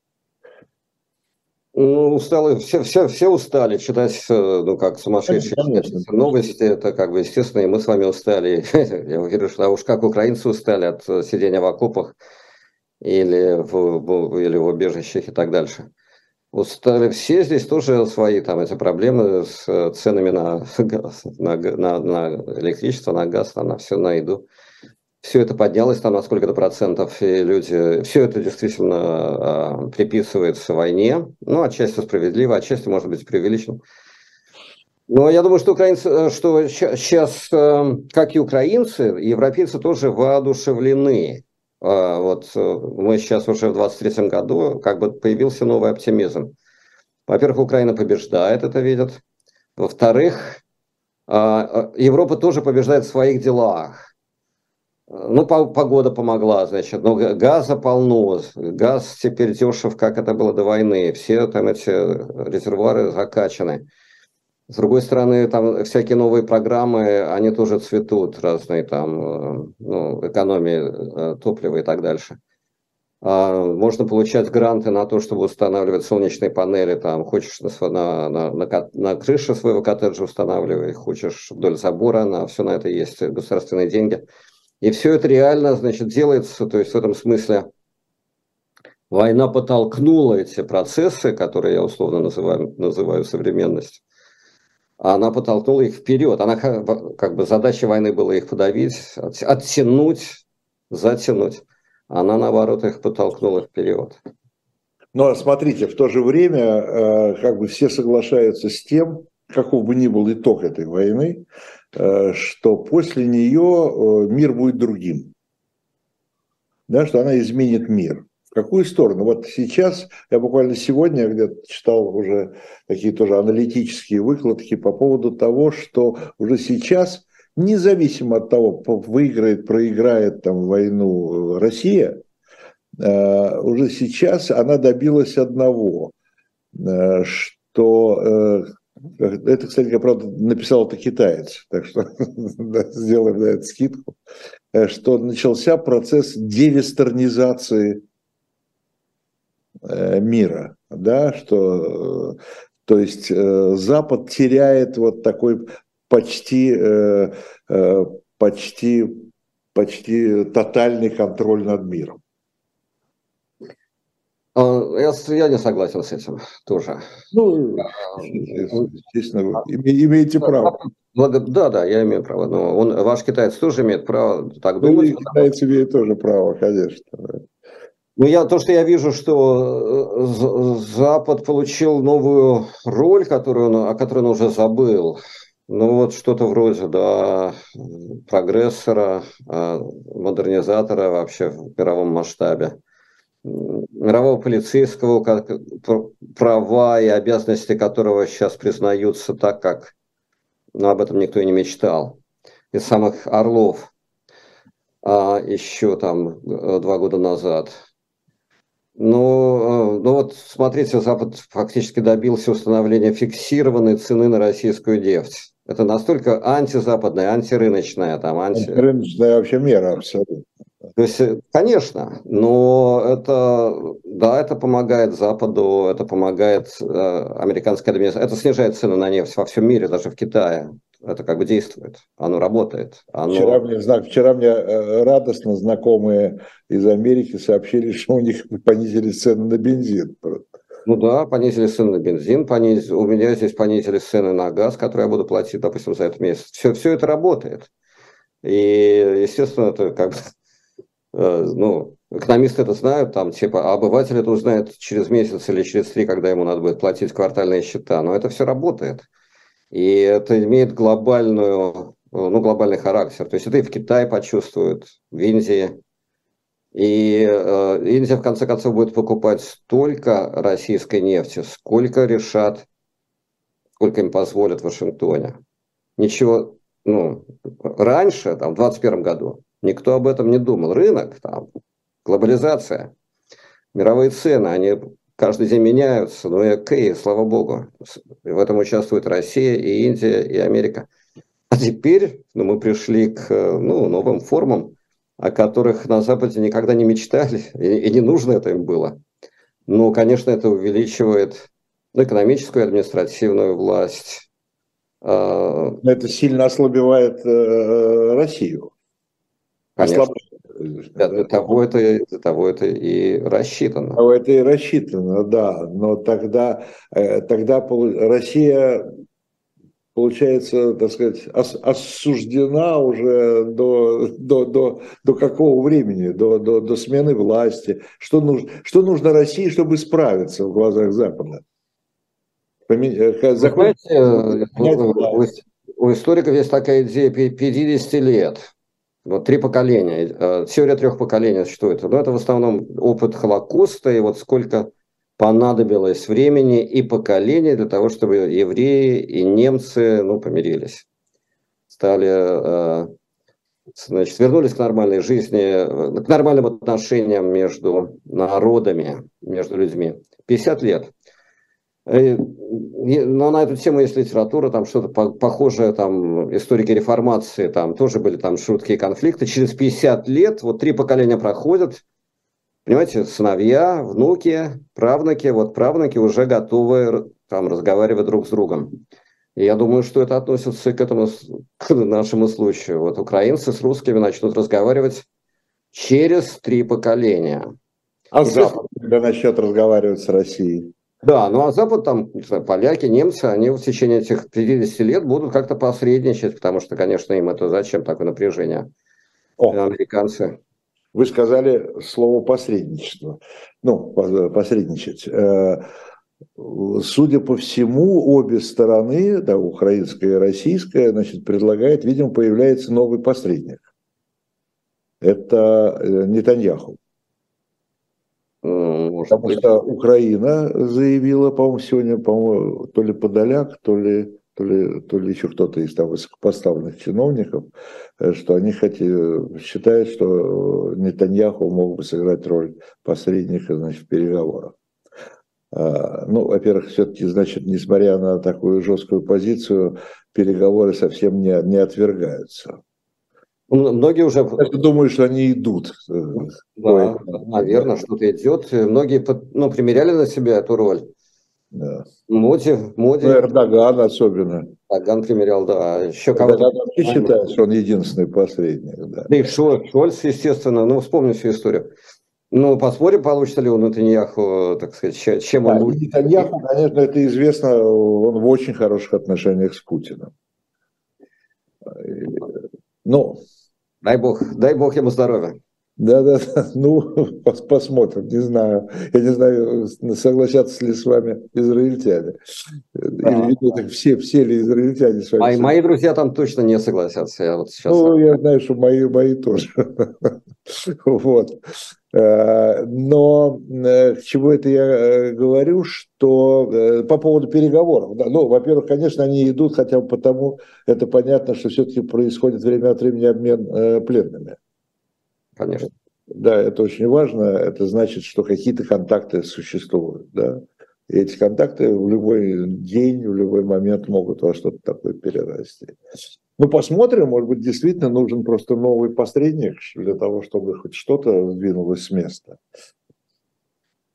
ну, устали, все, все, все устали читать, ну, как сумасшедшие конечно, новости, это как бы естественно, и мы с вами устали. Я уверен, что а уж как украинцы устали от э, сидения в окопах или в, или в убежищах и так дальше. Устали все здесь тоже свои там эти проблемы с э, ценами на, на, на, на электричество, на газ, там, на все, на еду все это поднялось там на сколько-то процентов, и люди, все это действительно э, приписывается войне, ну, отчасти справедливо, отчасти, может быть, преувеличено. Но я думаю, что украинцы, э, что сейчас, э, как и украинцы, европейцы тоже воодушевлены. Э, вот мы сейчас уже в 23 году, как бы появился новый оптимизм. Во-первых, Украина побеждает, это видят. Во-вторых, Европа тоже побеждает в своих делах. Ну, погода помогла, значит, но газа полно, газ теперь дешев, как это было до войны, все там эти резервуары закачаны. С другой стороны, там всякие новые программы, они тоже цветут, разные там, э, ну, экономии э, топлива и так дальше. А, можно получать гранты на то, чтобы устанавливать солнечные панели, там, хочешь на, на, на, на крыше своего коттеджа устанавливай, хочешь вдоль забора, на все на это есть государственные деньги – и все это реально, значит, делается, то есть в этом смысле Война подтолкнула эти процессы, которые я условно называю, называю современностью, она подтолкнула их вперед. Она как бы задача войны была их подавить, оттянуть, затянуть. Она, наоборот, их подтолкнула вперед. Но смотрите, в то же время э, как бы все соглашаются с тем, каков бы ни был итог этой войны, что после нее э, мир будет другим. Да, что она изменит мир. В какую сторону? Вот сейчас, я буквально сегодня где-то читал уже такие тоже аналитические выкладки по поводу того, что уже сейчас, независимо от того, выиграет, проиграет там войну Россия, э, уже сейчас она добилась одного, э, что э, это, кстати, я, правда, написал это китаец, так что сделаем на это скидку, что начался процесс девестернизации Э, мира, да, что, то есть э, Запад теряет вот такой почти, э, почти, почти тотальный контроль над миром. А, я, я не согласен с этим тоже. Ну, естественно, вы имеете право. Да, да, я имею право. Но он, ваш китаец тоже имеет право так ну, думать. Китаец имеет тоже право, конечно. Ну, я, то, что я вижу, что э, Запад получил новую роль, которую он, о которой он уже забыл. Ну, вот что-то вроде, да, прогрессора, а, модернизатора вообще в мировом масштабе. Мирового полицейского, права и обязанности которого сейчас признаются так, как ну, об этом никто и не мечтал. Из самых орлов а еще там э, два года назад – ну, ну вот смотрите, Запад фактически добился установления фиксированной цены на российскую нефть. Это настолько антизападная, антирыночная, там анти... Антирыночная вообще мера абсолютно. То есть, э, конечно, но это, да, это помогает Западу, это помогает э, американской администрации, это снижает цены на нефть во всем мире, даже в Китае это как бы действует, оно работает. Оно... Вчера, мне, вчера мне э, радостно знакомые из Америки сообщили, что у них понизили цены на бензин. Ну да, понизили цены на бензин, понизили, у меня здесь понизили цены на газ, который я буду платить, допустим, за этот месяц. Все, все это работает. И, естественно, это как бы, ну, экономисты это знают, там, типа, а обыватель это узнает через месяц или через три, когда ему надо будет платить квартальные счета. Но это все работает. И это имеет глобальную, ну, глобальный характер. То есть это и в Китае почувствуют, в Индии. И э, Индия, в конце концов, будет покупать столько российской нефти, сколько решат, сколько им позволят в Вашингтоне. Ничего, ну, раньше, там, в 2021 году, никто об этом не думал. Рынок, там, глобализация, мировые цены, они каждый день меняются, но и окей, слава богу. В этом участвует Россия, и Индия, и Америка. А теперь ну, мы пришли к ну, новым формам, о которых на Западе никогда не мечтали, и, и не нужно это им было. Но, конечно, это увеличивает экономическую и административную власть. А, это сильно ослабевает э, Россию. Конечно. Для того, это, для того это и рассчитано. Того это и рассчитано, да. Но тогда, э, тогда Россия, получается, так сказать, осуждена уже до, до, до, до какого времени? До, до, до смены власти. Что нужно, что нужно России, чтобы справиться в глазах Запада? Э, Закон... Вы знаете, у историков есть такая идея 50 лет вот три поколения. Э, теория трех поколений существует. Но это в основном опыт Холокоста и вот сколько понадобилось времени и поколений для того, чтобы евреи и немцы ну, помирились. Стали, э, значит, вернулись к нормальной жизни, к нормальным отношениям между народами, между людьми. 50 лет. Э, но на эту тему есть литература, там что-то похожее, там историки реформации, там тоже были там шутки и конфликты. Через 50 лет, вот три поколения проходят, понимаете, сыновья, внуки, правнуки, вот правнуки уже готовы там разговаривать друг с другом. И я думаю, что это относится к этому, к нашему случаю. Вот украинцы с русскими начнут разговаривать через три поколения. А Запад, когда начнет разговаривать с Россией? Да, ну а Запад, там, поляки, немцы, они в течение этих 50 лет будут как-то посредничать, потому что, конечно, им это зачем такое напряжение? О, американцы. Вы сказали слово посредничество. Ну, посредничать. Э, судя по всему, обе стороны, да, украинская и российская, значит, предлагает, видимо, появляется новый посредник. Это э, Нетаньяху. Может Потому быть. что Украина заявила, по-моему, сегодня, по-моему, то ли Подоляк, то ли, то ли, то ли еще кто-то из там высокопоставленных чиновников, э, что они хотят, считают, что Нетаньяху мог бы сыграть роль посредника значит, в переговорах. А, ну, во-первых, все-таки, значит, несмотря на такую жесткую позицию, переговоры совсем не, не отвергаются. Многие уже... Я думаю, что они идут. Э, да, наверное, что-то идет. Многие ну, примеряли на себя эту роль. Да. Моди, Моди. Ну, Эрдоган особенно. Эрдоган примерял, да. Еще кого-то. Эрдоган считает, что он единственный посредник. Да, да и Шольц, Шольц, естественно. Ну, вспомним всю историю. Ну, посмотрим, получится ли у Нетаньяху, так сказать, чем да, он будет. Нетаньяху, конечно, это известно, он в очень хороших отношениях с Путиным. Ну, Дай бог, дай бог ему здоровья. Да, да, да. Ну, посмотрим, не знаю. Я не знаю, согласятся ли с вами израильтяне. Или, или все, все ли израильтяне с вами. Мои, мои друзья там точно не согласятся. Я вот сейчас... Ну, я знаю, что мои, мои тоже. Вот. Э, но э, к чему это я э, говорю, что по поводу переговоров. Да, ну, во-первых, конечно, они идут хотя бы потому, это понятно, что все-таки происходит время от времени обмен пленными. Конечно. Да, это очень важно. Это значит, что какие-то контакты существуют. Да? И эти контакты в любой день, в любой момент могут во что-то такое перерасти. Ну, посмотрим, может быть, действительно нужен просто новый посредник для того, чтобы хоть что-то сдвинулось с места.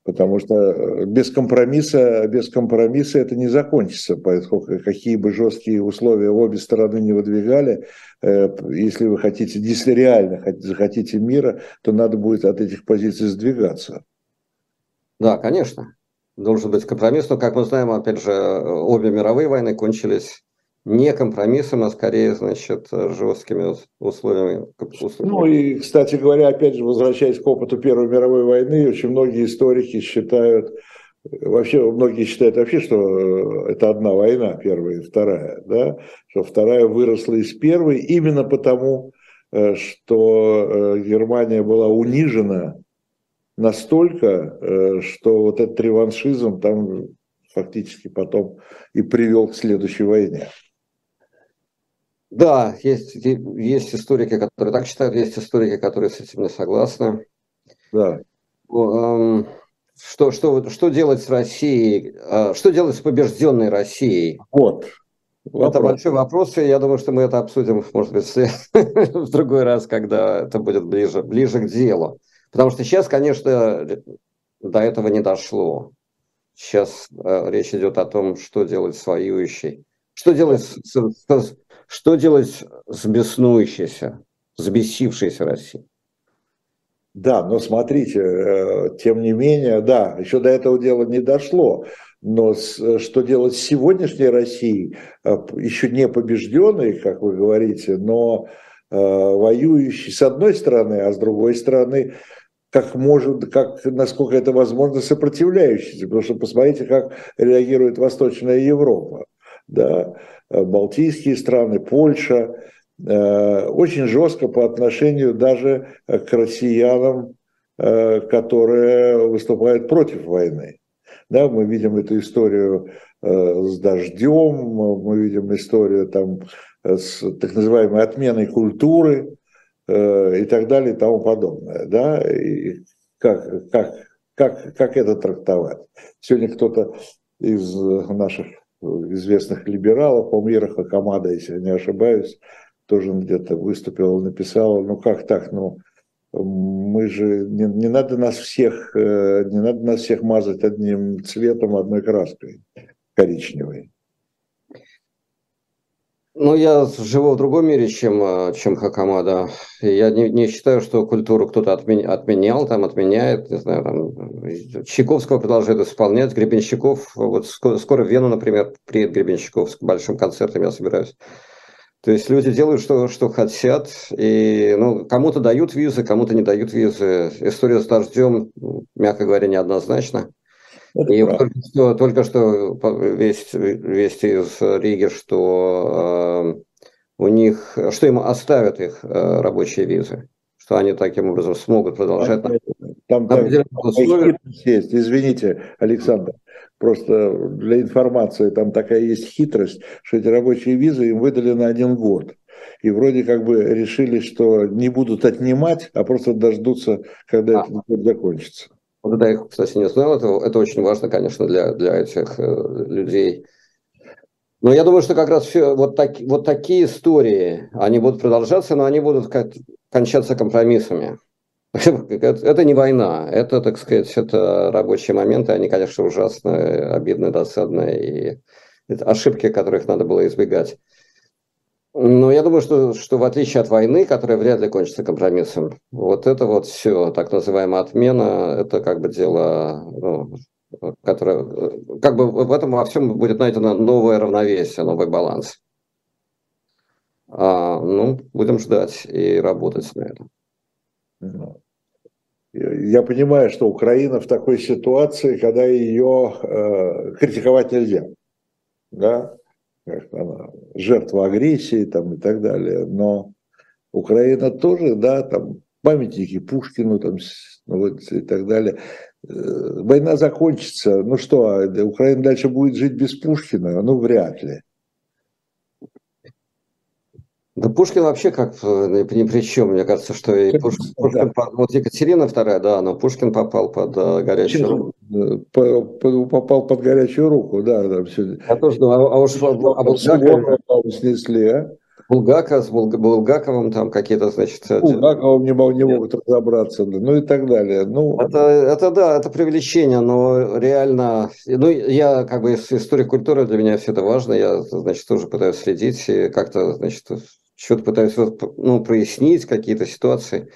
Потому что э, без компромисса, без компромисса это не закончится. Поэтому какие бы жесткие условия обе стороны не выдвигали, э, если вы хотите, если реально захотите мира, то надо будет от этих позиций сдвигаться. Да, конечно. Должен быть компромисс, но, как мы знаем, опять же, обе мировые войны кончились не компромиссом, а скорее, значит, жесткими условиями. Ну и, кстати говоря, опять же, возвращаясь к опыту Первой мировой войны, очень многие историки считают, вообще многие считают вообще, что это одна война, первая и вторая, да, что вторая выросла из первой именно потому, э, что э, Германия была унижена настолько, э, что вот этот реваншизм там фактически потом и привел к следующей войне. Да, есть, есть историки, которые так считают, есть историки, которые с этим не согласны. Да. Что, что, что делать с Россией? А, что делать с побежденной Россией? Вот. Вопрос. Это большой вопрос, и я думаю, что мы это обсудим, может быть, в другой раз, когда это будет ближе, ближе к делу. Потому что сейчас, конечно, до этого не дошло. Сейчас э, речь идет о том, что делать с воюющей. Что делать с, с, что делать с беснующейся, взбесившейся Россией? Да, но смотрите, э, тем не менее, да, еще до этого дела не дошло. Но что делать с сегодняшней Россией, э, еще не побежденной, как вы говорите, но э, воюющей с одной стороны, а с другой стороны, как может, как, насколько это возможно, сопротивляющейся. Потому что посмотрите, как реагирует Восточная Европа. Да? Э, Балтийские страны, Польша, э, очень жестко по отношению даже к россиянам, э, которые выступают против войны. Да, мы видим эту историю с дождем, мы видим историю там с так называемой отменой культуры и так далее и тому подобное. Да? И как, как, как, как это трактовать? Сегодня кто-то из наших известных либералов, по-моему, Ира Хакамада, если я не ошибаюсь, тоже где-то выступила, написала, ну как так, ну мы же, не, не надо нас всех, э, не надо нас всех мазать одним цветом, одной краской коричневой. Ну, я живу в другом мире, чем, э, чем Хакамада. Я не, не считаю, что культуру кто-то отмен, отменял, там отменяет, не знаю, там, Чайковского продолжает исполнять, Гребенщиков, вот скоро, скоро в Вену, например, приедет Гребенщиков с большим концертом, я собираюсь. То есть люди делают, что, что хотят, и ну, кому-то дают визы, кому-то не дают визы. История с дождем, мягко говоря, неоднозначна. Это и только что, только что весть, весть из Риги, что э, у них, что им оставят их э, рабочие визы, что они таким образом смогут продолжать. Там, там, там есть, извините, Александр, просто для информации там такая есть хитрость, что эти рабочие визы им выдали на один год. И вроде как бы решили, что не будут отнимать, а просто дождутся, когда а. этот год закончится. Вот это я, кстати, не знал. Это, это очень важно, конечно, для, для этих э, людей. Но я думаю, что как раз все вот, так, вот такие истории, они будут продолжаться, но они будут как, кончаться компромиссами. Это не война, это, так сказать, это рабочие моменты, они, конечно, ужасные, обидные, досадные, и ошибки, которых надо было избегать. Но я думаю, что, что в отличие от войны, которая вряд ли кончится компромиссом, вот это вот все, так называемая отмена, это как бы дело, ну, которое, как бы в этом во всем будет найдено новое равновесие, новый баланс. А, ну, будем ждать и работать на этом. Я понимаю, что Украина в такой ситуации, когда ее э, критиковать нельзя. Да? как она, жертва агрессии там, и так далее. Но Украина тоже, да, там памятники Пушкину там, ну, вот, и так далее. Э, война закончится. Ну что, а Украина дальше будет жить без Пушкина? Ну, вряд ли. Да Пушкин вообще как э, ни при чем. Мне кажется, что и Пушкин, Пушкин да. вот Екатерина вторая, да, но Пушкин попал под uh, горячую руку. Э, попал под горячую руку, да, да, все. Я тоже думаю, а, а уж а, а Булгаков снесли, а? Булгака с Булгаковым там какие-то, значит... Булгаковым не, не могут разобраться, ну и так далее. Ну... Это, это да, это привлечение, но реально... Ну, я как бы историк культуры, для меня все это важно, я, значит, тоже пытаюсь следить и как-то, значит, что-то пытаюсь ну, прояснить какие-то ситуации.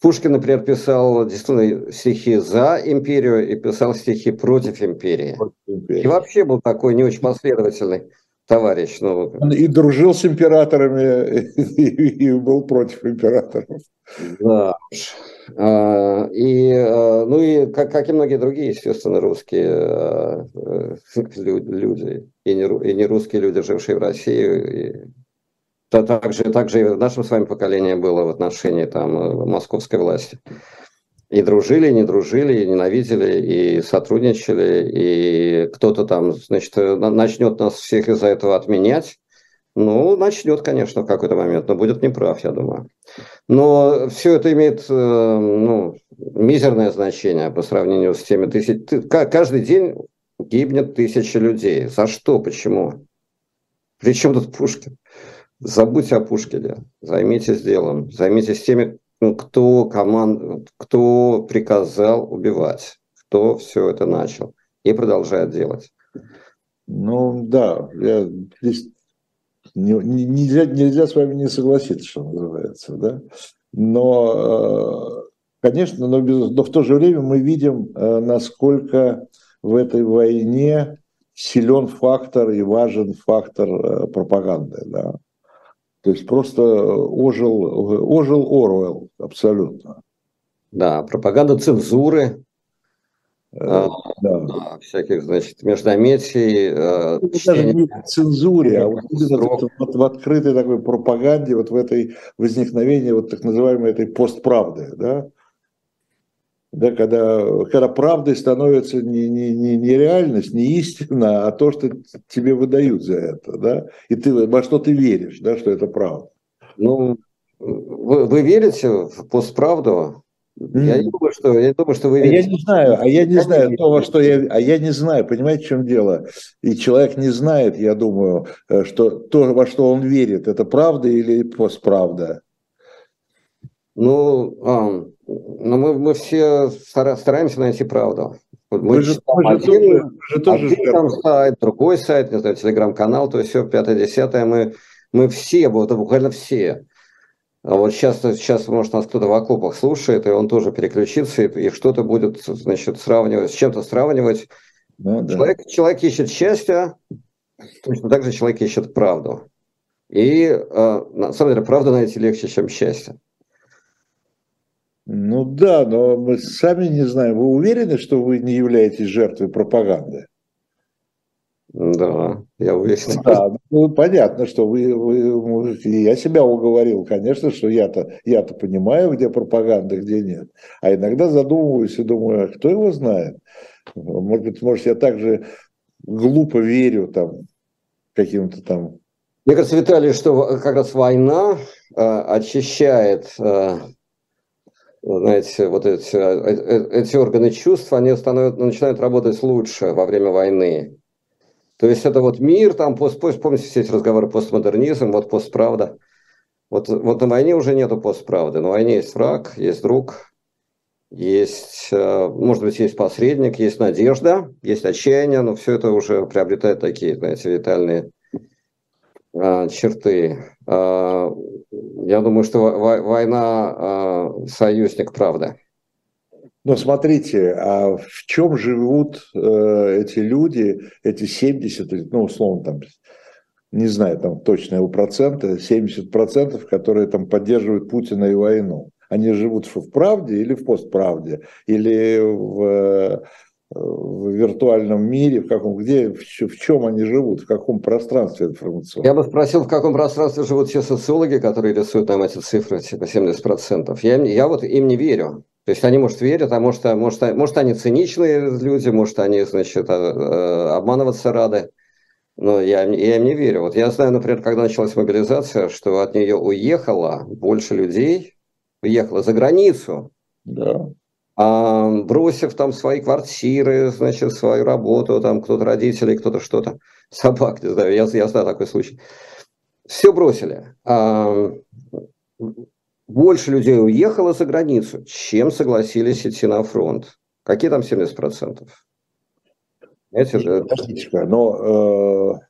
Пушкин, например, писал действительно стихи за империю и писал стихи против империи. Против империи. И вообще был такой не очень последовательный товарищ. Ну, Он и дружил с императорами, и, и был против императоров. Да. А, и, а, ну и как, как и многие другие, естественно, русские а, э, люди, и не, и не русские люди, жившие в России, и то также, также и в нашем с вами поколении было в отношении там, э, московской власти. И дружили, и не дружили, и ненавидели, и сотрудничали, и кто-то там, значит, э, начнет нас всех из-за этого отменять. Ну, начнет, конечно, в какой-то момент, но будет неправ, я думаю. Но все это имеет э, ну, мизерное значение по сравнению с теми тысяч... Каждый день гибнет тысячи людей. За что? Почему? Причем тут Пушкин? Забудьте о Пушкине, займитесь делом, займитесь теми, ну, кто, команд, кто приказал убивать, кто все это начал и продолжает делать. Ну да, я здесь не, нельзя, нельзя с вами не согласиться, что называется, да. Но, э, конечно, но, без, но в то же время мы видим, э, насколько в этой войне силен фактор и важен фактор э, пропаганды, да. То есть просто ожил, ожил Оруэлл абсолютно. Да, пропаганда цензуры, э, а, да. всяких, значит, междометий. Э, ну, даже не в цензуре, а вот, вот в открытой такой пропаганде, вот в этой возникновении вот так называемой этой постправды, да, да, когда, когда правдой становится не, не, не, не реальность, не истина, а то, что тебе выдают за это, да, и ты во что ты веришь, да, что это правда. Ну, вы, вы верите в постправду? Я не думаю, что, я думаю, что вы верите. А я не знаю, а я не я знаю не то, что я, а я не знаю, понимаете, в чем дело? И человек не знает, я думаю, э, что то, во что он верит, это правда или постправда. Ну, а, но мы, мы все стараемся найти правду. Мы вы же, вы один, же, же тоже один там сайт, другой сайт, не знаю, телеграм-канал, то есть все, пятое, десятое. Мы, Мы все, вот буквально все. А вот сейчас, сейчас, может, нас кто-то в окопах слушает, и он тоже переключится, и, и что-то будет, значит, сравнивать, с чем-то сравнивать. Ну, человек, да. человек ищет счастье, точно так же человек ищет правду. И э, на самом деле правду найти легче, чем счастье. Ну да, но мы сами не знаем. Вы уверены, что вы не являетесь жертвой пропаганды? Да, я уверен. Да, ну, понятно, что вы, вы, я себя уговорил, конечно, что я-то я -то понимаю, где пропаганда, где нет. А иногда задумываюсь и думаю, а кто его знает? Может быть, может, я также глупо верю там каким-то там. Мне кажется, Виталий, что как раз война э, очищает э, знаете, вот эти, э, эти органы чувств, они становятся, начинают работать лучше во время войны. То есть это вот мир, там, пост, пост, помните все эти разговоры постмодернизм, вот постправда. Вот, вот на войне уже нету постправды. На войне есть враг, есть друг, есть, э, может быть, есть посредник, есть надежда, есть отчаяние, но все это уже приобретает такие, знаете, витальные черты. А, я думаю, что война а, союзник, правда. Но смотрите, а в чем живут э, эти люди, эти 70, ну, условно, там, не знаю, там точного процента, 70 процентов, которые там поддерживают Путина и войну. Они живут в правде или в постправде, или в, в виртуальном мире, в каком, где, в, в чем они живут, в каком пространстве информационном. Я бы спросил, в каком пространстве живут все социологи, которые рисуют нам эти цифры, типа 70%. Я, я вот им не верю. То есть они, может, верят, а может, может, может они циничные люди, может, они, значит, а, а, обманываться рады. Но я, я им не верю. Вот я знаю, например, когда началась мобилизация, что от нее уехало больше людей, уехало за границу, да. А, бросив там свои квартиры, значит, свою работу, там кто-то родители, кто-то что-то, собак, не знаю, я, я знаю такой случай. Все бросили. А, больше людей уехало за границу, чем согласились идти на фронт. Какие там 70%? Знаете, но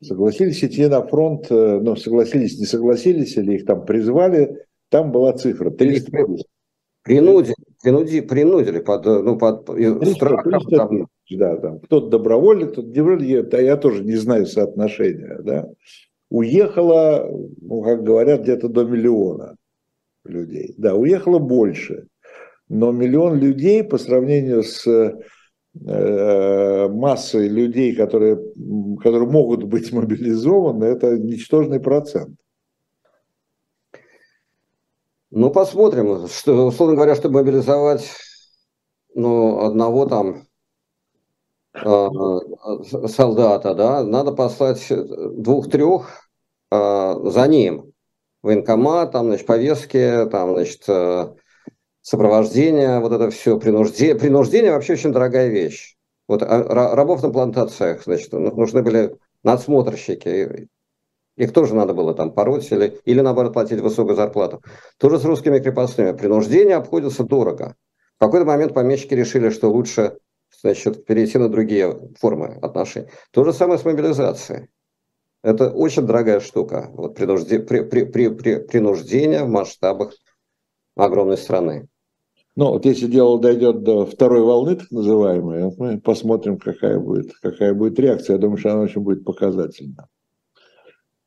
э, согласились идти на фронт, э, но согласились, не согласились, или их там призвали, там была цифра 300 Принудили, принудили, принудили под, ну, под 300, страхом. 300, там. Да, там кто-то добровольно, кто-то добровольно, я тоже не знаю соотношения, да. Уехало, ну, как говорят, где-то до миллиона людей. Да, уехало больше. Но миллион людей по сравнению с э, массой людей, которые, которые могут быть мобилизованы, это ничтожный процент. Ну, посмотрим. Что, условно говоря, чтобы мобилизовать ну, одного там э, солдата, да, надо послать двух-трех э, за ним военкомат, там, значит, повестки, там, значит, э, сопровождение, вот это все, принуждение. Принуждение вообще очень дорогая вещь. Вот а, рабов на плантациях, значит, ну, нужны были надсмотрщики. Их тоже надо было там пороть или, или наоборот платить высокую зарплату. Тоже с русскими крепостными. Принуждение обходится дорого. В какой-то момент помещики решили, что лучше значит, перейти на другие формы отношений. То же самое с мобилизацией. Это очень дорогая штука. Вот принужде, при, при, при, при, принуждение в масштабах огромной страны. Ну, вот если дело дойдет до второй волны, так называемой, мы посмотрим, какая будет, какая будет реакция. Я думаю, что она очень будет показательна.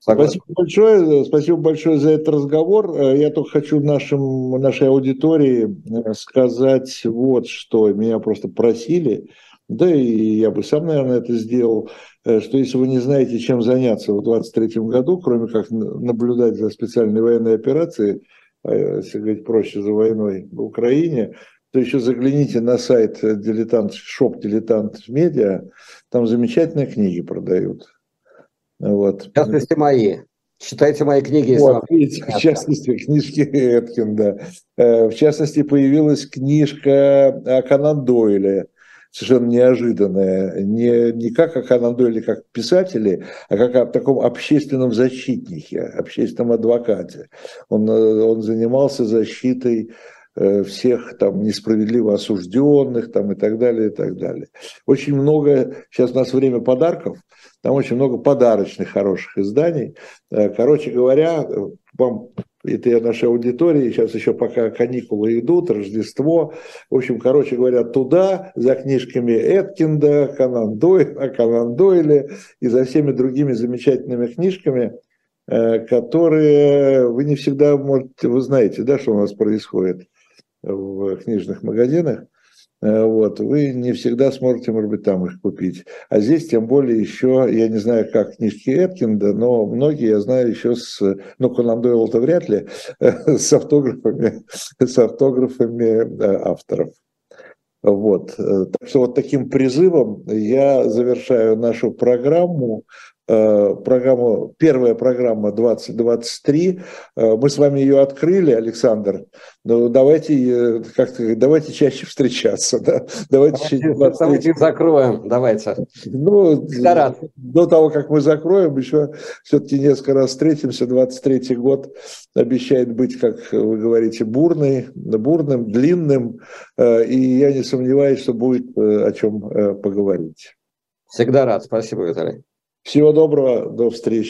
Спасибо большое, спасибо большое за этот разговор. Я только хочу нашим, нашей аудитории э, сказать вот что. Меня просто просили, да и я бы сам, наверное, это сделал, э, что если вы не знаете, чем заняться в 2023 году, кроме как наблюдать за специальной военной операцией, э, если говорить проще, за войной в Украине, то еще загляните на сайт дилетант, шоп дилетант медиа, там замечательные книги продают. Вот. В частности, мои. Читайте мои книги. Вот, видите, в частности, книжки Эткин, да. Э, в частности, появилась книжка о Конан Дойле совершенно неожиданное, не, не как о Конан Дойле как писателе, а как о таком общественном защитнике, общественном адвокате. Он, он занимался защитой всех там несправедливо осужденных там и так далее, и так далее. Очень много, сейчас у нас время подарков, там очень много подарочных хороших изданий. Короче говоря, вам это я нашей аудитории, сейчас еще пока каникулы идут, Рождество. В общем, короче говоря, туда за книжками Эткинда, Канан Дойля, Канан Дойле и за всеми другими замечательными книжками, э, которые вы не всегда можете, вы знаете, да, что у нас происходит в книжных магазинах. Э, вот, вы не всегда сможете, может быть, там их купить. А здесь, тем более, еще, я не знаю, как книжки Эткинда, но многие я знаю еще с, ну, Конан Дойл-то вряд ли, с автографами, с автографами авторов. Вот. Э, так что вот таким призывом я завершаю нашу программу. Э, программу, первая программа 2023. Э, мы с вами ее открыли, Александр. Но давайте э, как-то давайте чаще встречаться, да? Давайте, давайте, давайте закроем, давайте. Ну, Старат. до того, как мы закроем, еще все-таки несколько раз встретимся. 23 год обещает быть, как вы говорите, бурный, бурным, длинным, и я не сомневаюсь, что будет о чем поговорить. Всегда рад. Спасибо, Виталий. Всего доброго, до встречи.